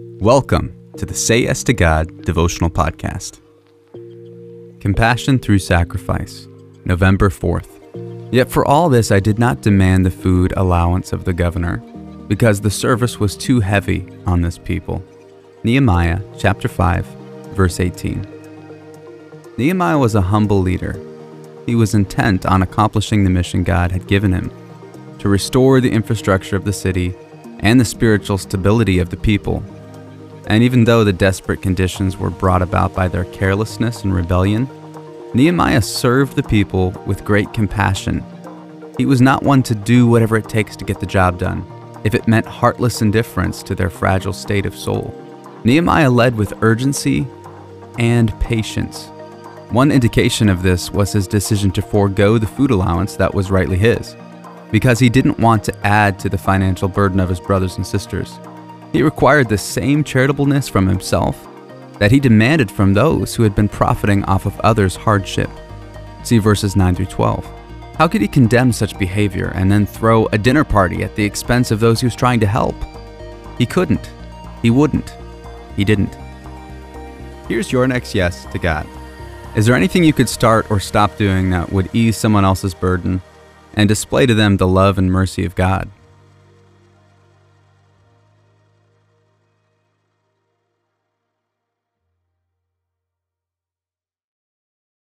Welcome to the Say Yes to God devotional podcast. Compassion through sacrifice, November 4th. Yet for all this, I did not demand the food allowance of the governor, because the service was too heavy on this people. Nehemiah chapter 5, verse 18. Nehemiah was a humble leader. He was intent on accomplishing the mission God had given him to restore the infrastructure of the city and the spiritual stability of the people. And even though the desperate conditions were brought about by their carelessness and rebellion, Nehemiah served the people with great compassion. He was not one to do whatever it takes to get the job done, if it meant heartless indifference to their fragile state of soul. Nehemiah led with urgency and patience. One indication of this was his decision to forego the food allowance that was rightly his because he didn't want to add to the financial burden of his brothers and sisters. He required the same charitableness from himself that he demanded from those who had been profiting off of others' hardship. See verses 9 through 12. How could he condemn such behavior and then throw a dinner party at the expense of those he was trying to help? He couldn't. He wouldn't. He didn't. Here's your next yes to God. Is there anything you could start or stop doing that would ease someone else's burden and display to them the love and mercy of God.